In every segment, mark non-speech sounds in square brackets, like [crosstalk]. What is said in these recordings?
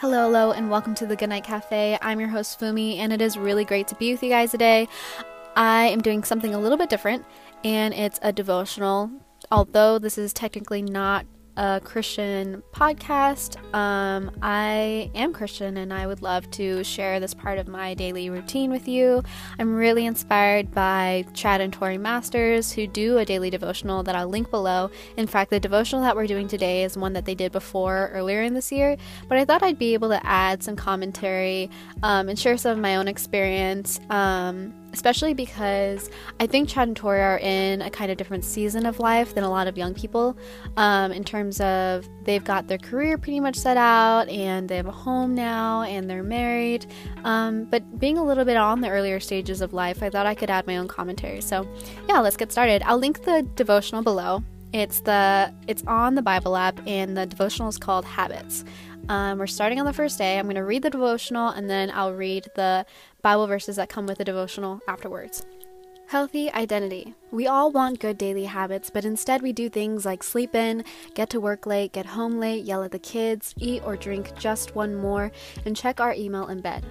Hello, hello, and welcome to the Goodnight Cafe. I'm your host, Fumi, and it is really great to be with you guys today. I am doing something a little bit different, and it's a devotional. Although this is technically not a Christian podcast. Um, I am Christian and I would love to share this part of my daily routine with you. I'm really inspired by Chad and Tori Masters, who do a daily devotional that I'll link below. In fact, the devotional that we're doing today is one that they did before earlier in this year, but I thought I'd be able to add some commentary um, and share some of my own experience. Um, especially because I think Chad and Tori are in a kind of different season of life than a lot of young people um, in terms of they've got their career pretty much set out and they have a home now and they're married. Um, but being a little bit on the earlier stages of life, I thought I could add my own commentary. So, yeah, let's get started. I'll link the devotional below. It's the it's on the Bible app and the devotional is called Habits. Um, we're starting on the first day. I'm going to read the devotional and then I'll read the Bible verses that come with the devotional afterwards. Healthy identity. We all want good daily habits, but instead we do things like sleep in, get to work late, get home late, yell at the kids, eat or drink just one more, and check our email in bed.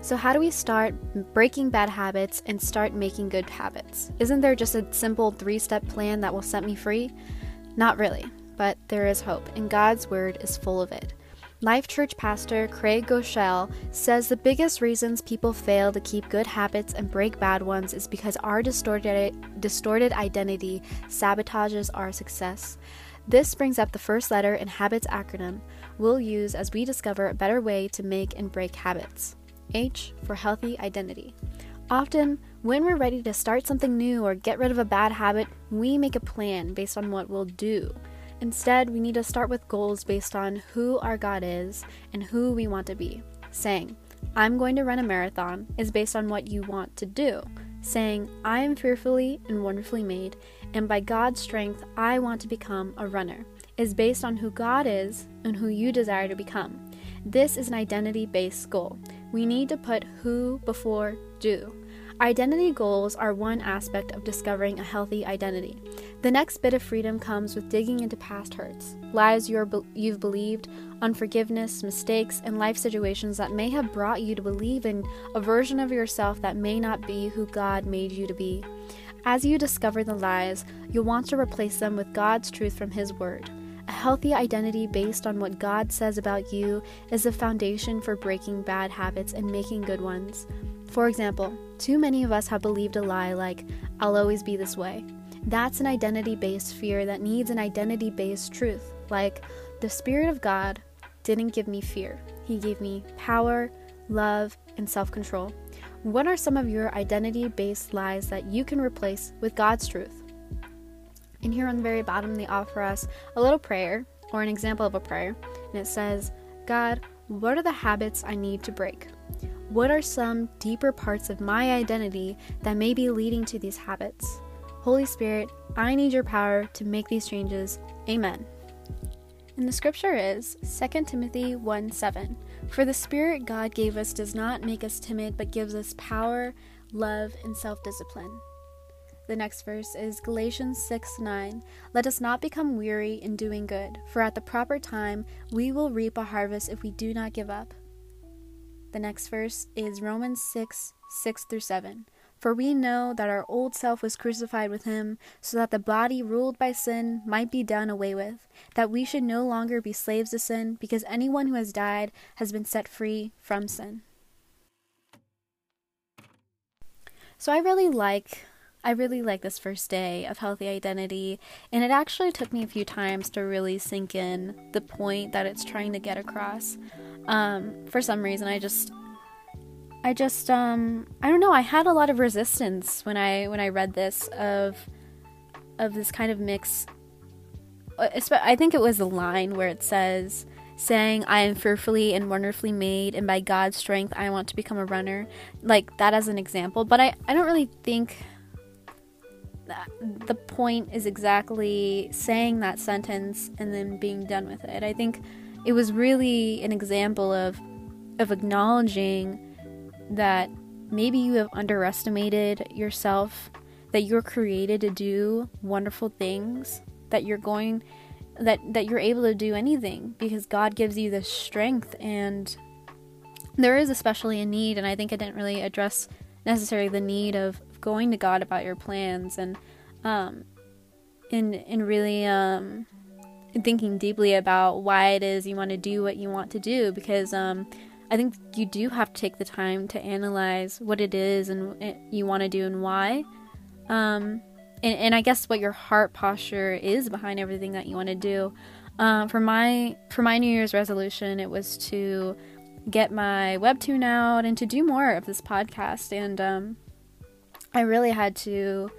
So, how do we start breaking bad habits and start making good habits? Isn't there just a simple three step plan that will set me free? Not really, but there is hope, and God's Word is full of it. Life Church pastor Craig Groeschel says the biggest reasons people fail to keep good habits and break bad ones is because our distorted, distorted identity sabotages our success. This brings up the first letter in HABITS acronym we'll use as we discover a better way to make and break habits. H for healthy identity. Often, when we're ready to start something new or get rid of a bad habit, we make a plan based on what we'll do. Instead, we need to start with goals based on who our God is and who we want to be. Saying, I'm going to run a marathon is based on what you want to do. Saying, I am fearfully and wonderfully made, and by God's strength, I want to become a runner, is based on who God is and who you desire to become. This is an identity based goal. We need to put who before do. Identity goals are one aspect of discovering a healthy identity. The next bit of freedom comes with digging into past hurts, lies you have believed, unforgiveness, mistakes, and life situations that may have brought you to believe in a version of yourself that may not be who God made you to be. As you discover the lies, you'll want to replace them with God's truth from His Word. A healthy identity based on what God says about you is the foundation for breaking bad habits and making good ones. For example, too many of us have believed a lie like, I'll always be this way. That's an identity based fear that needs an identity based truth, like, the Spirit of God didn't give me fear, He gave me power, love, and self control. What are some of your identity based lies that you can replace with God's truth? And here on the very bottom, they offer us a little prayer or an example of a prayer, and it says, God, what are the habits I need to break? What are some deeper parts of my identity that may be leading to these habits? Holy Spirit, I need your power to make these changes. Amen. And the scripture is 2 Timothy 1 7. For the Spirit God gave us does not make us timid, but gives us power, love, and self discipline. The next verse is Galatians 6 9. Let us not become weary in doing good, for at the proper time we will reap a harvest if we do not give up. The next verse is Romans 6 6 through 7. For we know that our old self was crucified with him, so that the body ruled by sin might be done away with, that we should no longer be slaves to sin, because anyone who has died has been set free from sin. So I really like I really like this first day of healthy identity, and it actually took me a few times to really sink in the point that it's trying to get across. Um, for some reason, I just, I just, um, I don't know. I had a lot of resistance when I when I read this of, of this kind of mix. Uh, I think it was the line where it says, saying, I am fearfully and wonderfully made, and by God's strength, I want to become a runner. Like that as an example. But I, I don't really think the point is exactly saying that sentence and then being done with it. I think it was really an example of of acknowledging that maybe you have underestimated yourself, that you're created to do wonderful things, that you're going that that you're able to do anything because God gives you the strength and there is especially a need and I think I didn't really address necessarily the need of going to God about your plans and um and and really um thinking deeply about why it is you want to do what you want to do because um I think you do have to take the time to analyze what it is and eh, you want to do and why um and, and I guess what your heart posture is behind everything that you want to do. Um, for my for my New Year's resolution, it was to get my webtoon out and to do more of this podcast. And um, I really had to,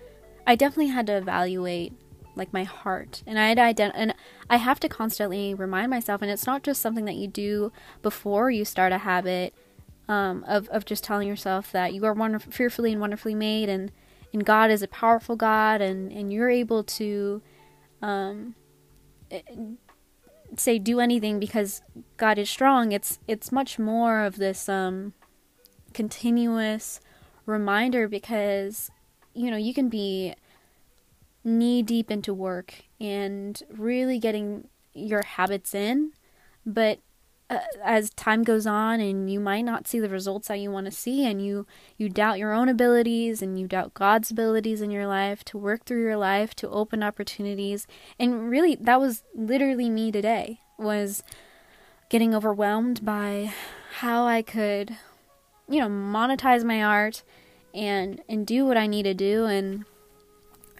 I definitely had to evaluate like my heart, and I had ident- and I have to constantly remind myself. And it's not just something that you do before you start a habit um, of of just telling yourself that you are wonderful, fearfully and wonderfully made, and and God is a powerful God, and and you're able to, um, eh, say do anything because God is strong. It's it's much more of this um, continuous reminder because you know you can be knee deep into work and really getting your habits in, but uh, as time goes on and you might not see the results that you want to see and you you doubt your own abilities and you doubt God's abilities in your life to work through your life to open opportunities and really that was literally me today was getting overwhelmed by how I could you know monetize my art and and do what I need to do and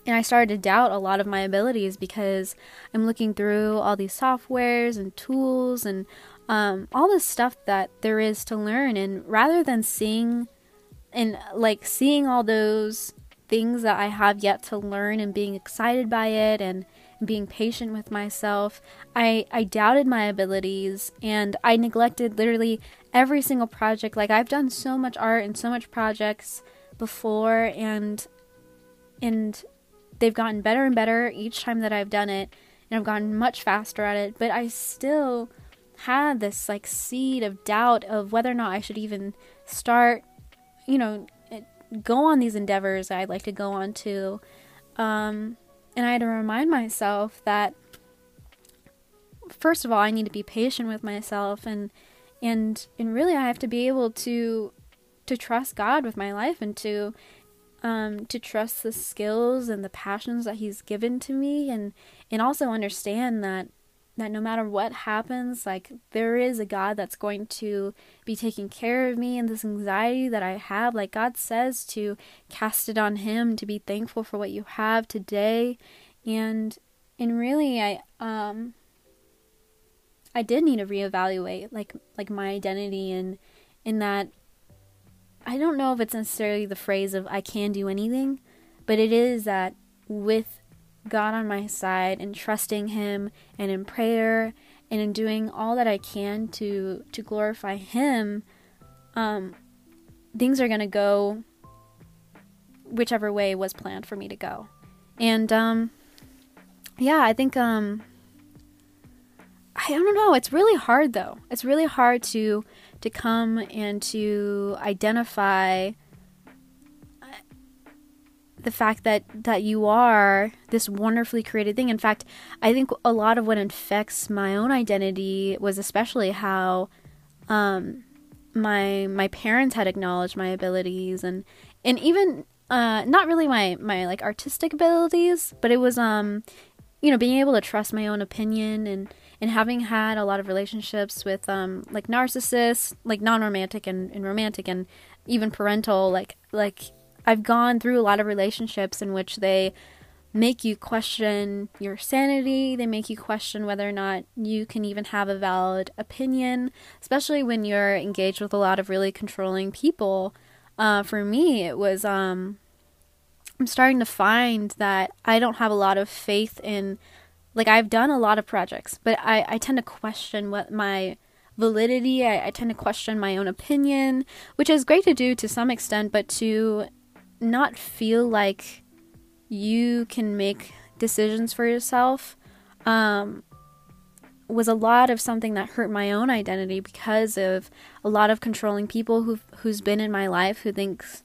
and I started to doubt a lot of my abilities because I'm looking through all these softwares and tools and um, all this stuff that there is to learn. And rather than seeing and like seeing all those things that I have yet to learn and being excited by it and being patient with myself, I, I doubted my abilities and I neglected literally every single project. Like I've done so much art and so much projects before and and they've gotten better and better each time that I've done it and I've gotten much faster at it, but I still had this like seed of doubt of whether or not I should even start, you know, eh, go on these endeavors I'd like to go on to. Um, and I had to remind myself that first of all, I need to be patient with myself and and and really I have to be able to to trust God with my life and to um, to trust the skills and the passions that He's given to me, and and also understand that that no matter what happens, like there is a God that's going to be taking care of me and this anxiety that I have. Like God says to cast it on Him, to be thankful for what you have today, and and really, I um I did need to reevaluate like like my identity and in that I don't know if it's necessarily the phrase of I can do anything, but it is that with God on my side and trusting him and in prayer and in doing all that I can to to glorify him um things are going to go whichever way was planned for me to go. And um yeah, I think um I don't know, it's really hard though. It's really hard to to come and to identify the fact that that you are this wonderfully created thing. In fact, I think a lot of what infects my own identity was especially how um, my my parents had acknowledged my abilities and and even uh, not really my my like artistic abilities, but it was um you know being able to trust my own opinion and and having had a lot of relationships with um like narcissists like non-romantic and, and romantic and even parental like like I've gone through a lot of relationships in which they make you question your sanity. They make you question whether or not you can even have a valid opinion, especially when you're engaged with a lot of really controlling people. Uh, for me, it was um, I'm starting to find that I don't have a lot of faith in. Like I've done a lot of projects, but I, I tend to question what my validity. I, I tend to question my own opinion, which is great to do to some extent, but to not feel like you can make decisions for yourself um, was a lot of something that hurt my own identity because of a lot of controlling people who who's been in my life who thinks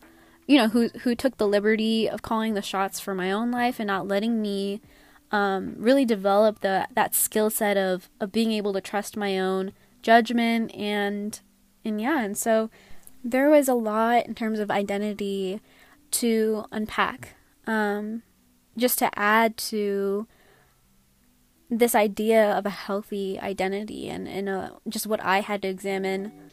you know who who took the liberty of calling the shots for my own life and not letting me um, really develop the that skill set of of being able to trust my own judgment and and yeah and so there was a lot in terms of identity to unpack um, just to add to this idea of a healthy identity and, and a, just what I had to examine,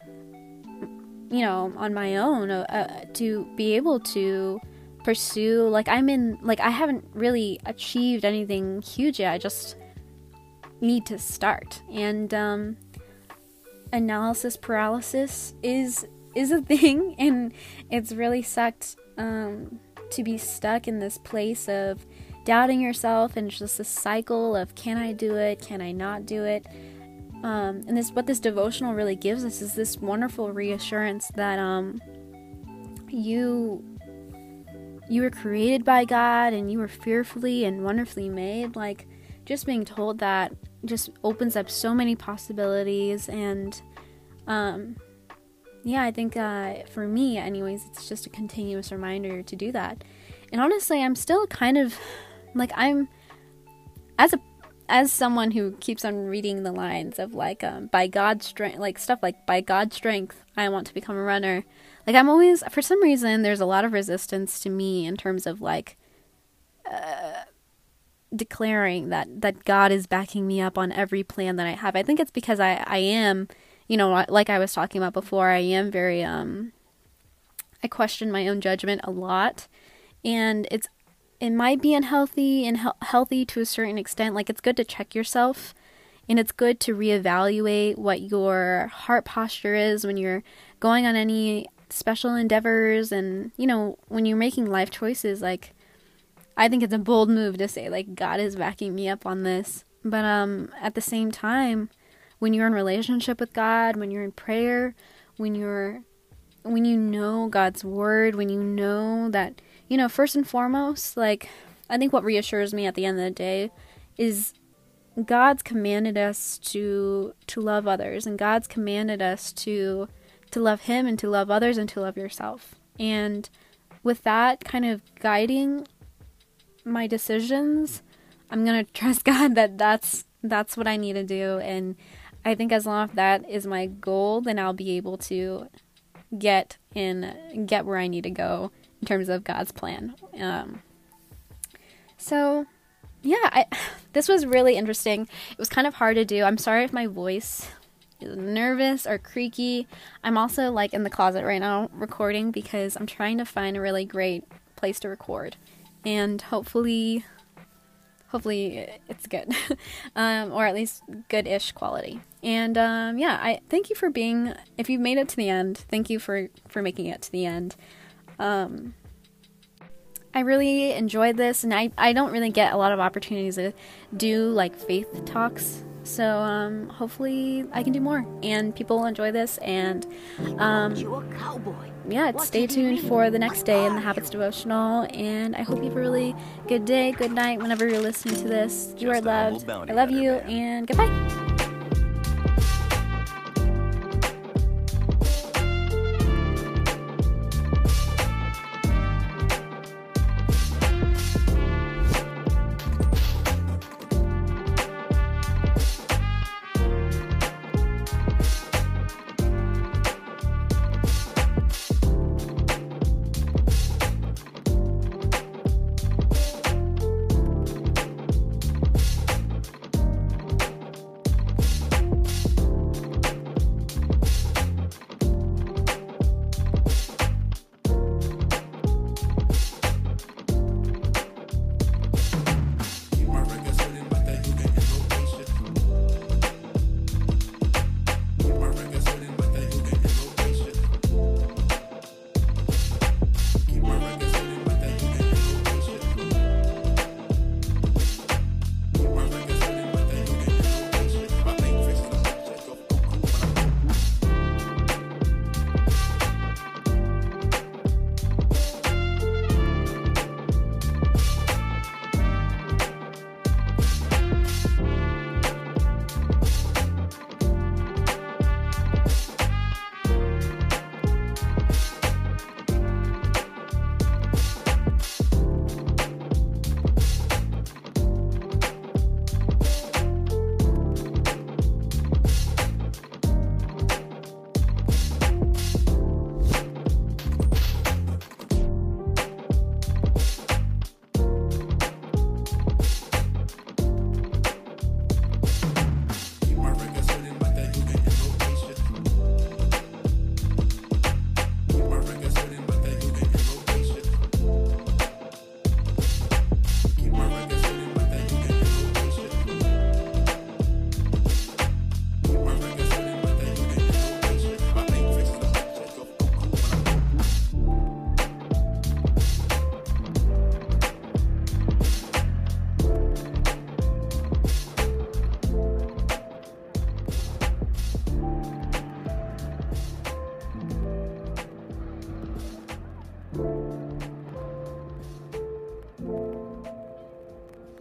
you know, on my own uh, uh, to be able to pursue. Like, I'm in, like, I haven't really achieved anything huge yet. I just need to start. And, um, analysis paralysis is is a [laughs] thing and it's really sucked um, to be stuck in this place of doubting yourself and just a cycle of can I do it? Can I not do it? Um, and this what this devotional really gives us is this wonderful reassurance that um, you you were created by God and you were fearfully and wonderfully made. Like just being told that just opens up so many possibilities and um, yeah, I think uh, for me, anyways, it's just a continuous reminder to do that. And honestly, I'm still kind of like I'm as a as someone who keeps on reading the lines of like um, by God's strength, like stuff like by God's strength, I want to become a runner. Like I'm always, for some reason, there's a lot of resistance to me in terms of like uh, declaring that that God is backing me up on every plan that I have. I think it's because I I am, you know, like I was talking about before, I am very um, I question my own judgment a lot, and it's it might be unhealthy and he- healthy to a certain extent. Like it's good to check yourself and it's good to reevaluate what your heart posture is when you're going on any special endeavors and you know when you're making life choices like I think it's a bold move to say like God is backing me up on this but um at the same time when you're in relationship with God when you're in prayer when you're when you know God's word when you know that you know, first and foremost, like, I think what reassures me at the end of the day is God's commanded us to to love others and God's commanded us to to love him and to love others and to love yourself. And with that kind of guiding my decisions, I'm going [laughs] to trust God that that's that's what I need to do and I think as long as that is my goal, then I'll be able to get in get where I need to go terms of God's plan. Um, so, yeah, I, [sighs] this was really interesting. It was kind of hard to do. I'm sorry if my voice is nervous or creaky. I'm also like in the closet right now recording because I'm trying to find a really great place to record, and hopefully, hopefully it's good, [laughs] um, or at least good-ish quality. And um, yeah, I thank you for being. If you've made it to the end, thank you for for making it to the end. Um, I really enjoyed this, and I, I don't really get a lot of opportunities to do like faith talks. So um, hopefully I can do more, and people will enjoy this. And um, yeah, stay tuned for the next day in the Habits Devotional. And I hope you have a really good day, good night, whenever you're listening to this. You are loved. I love you, and goodbye.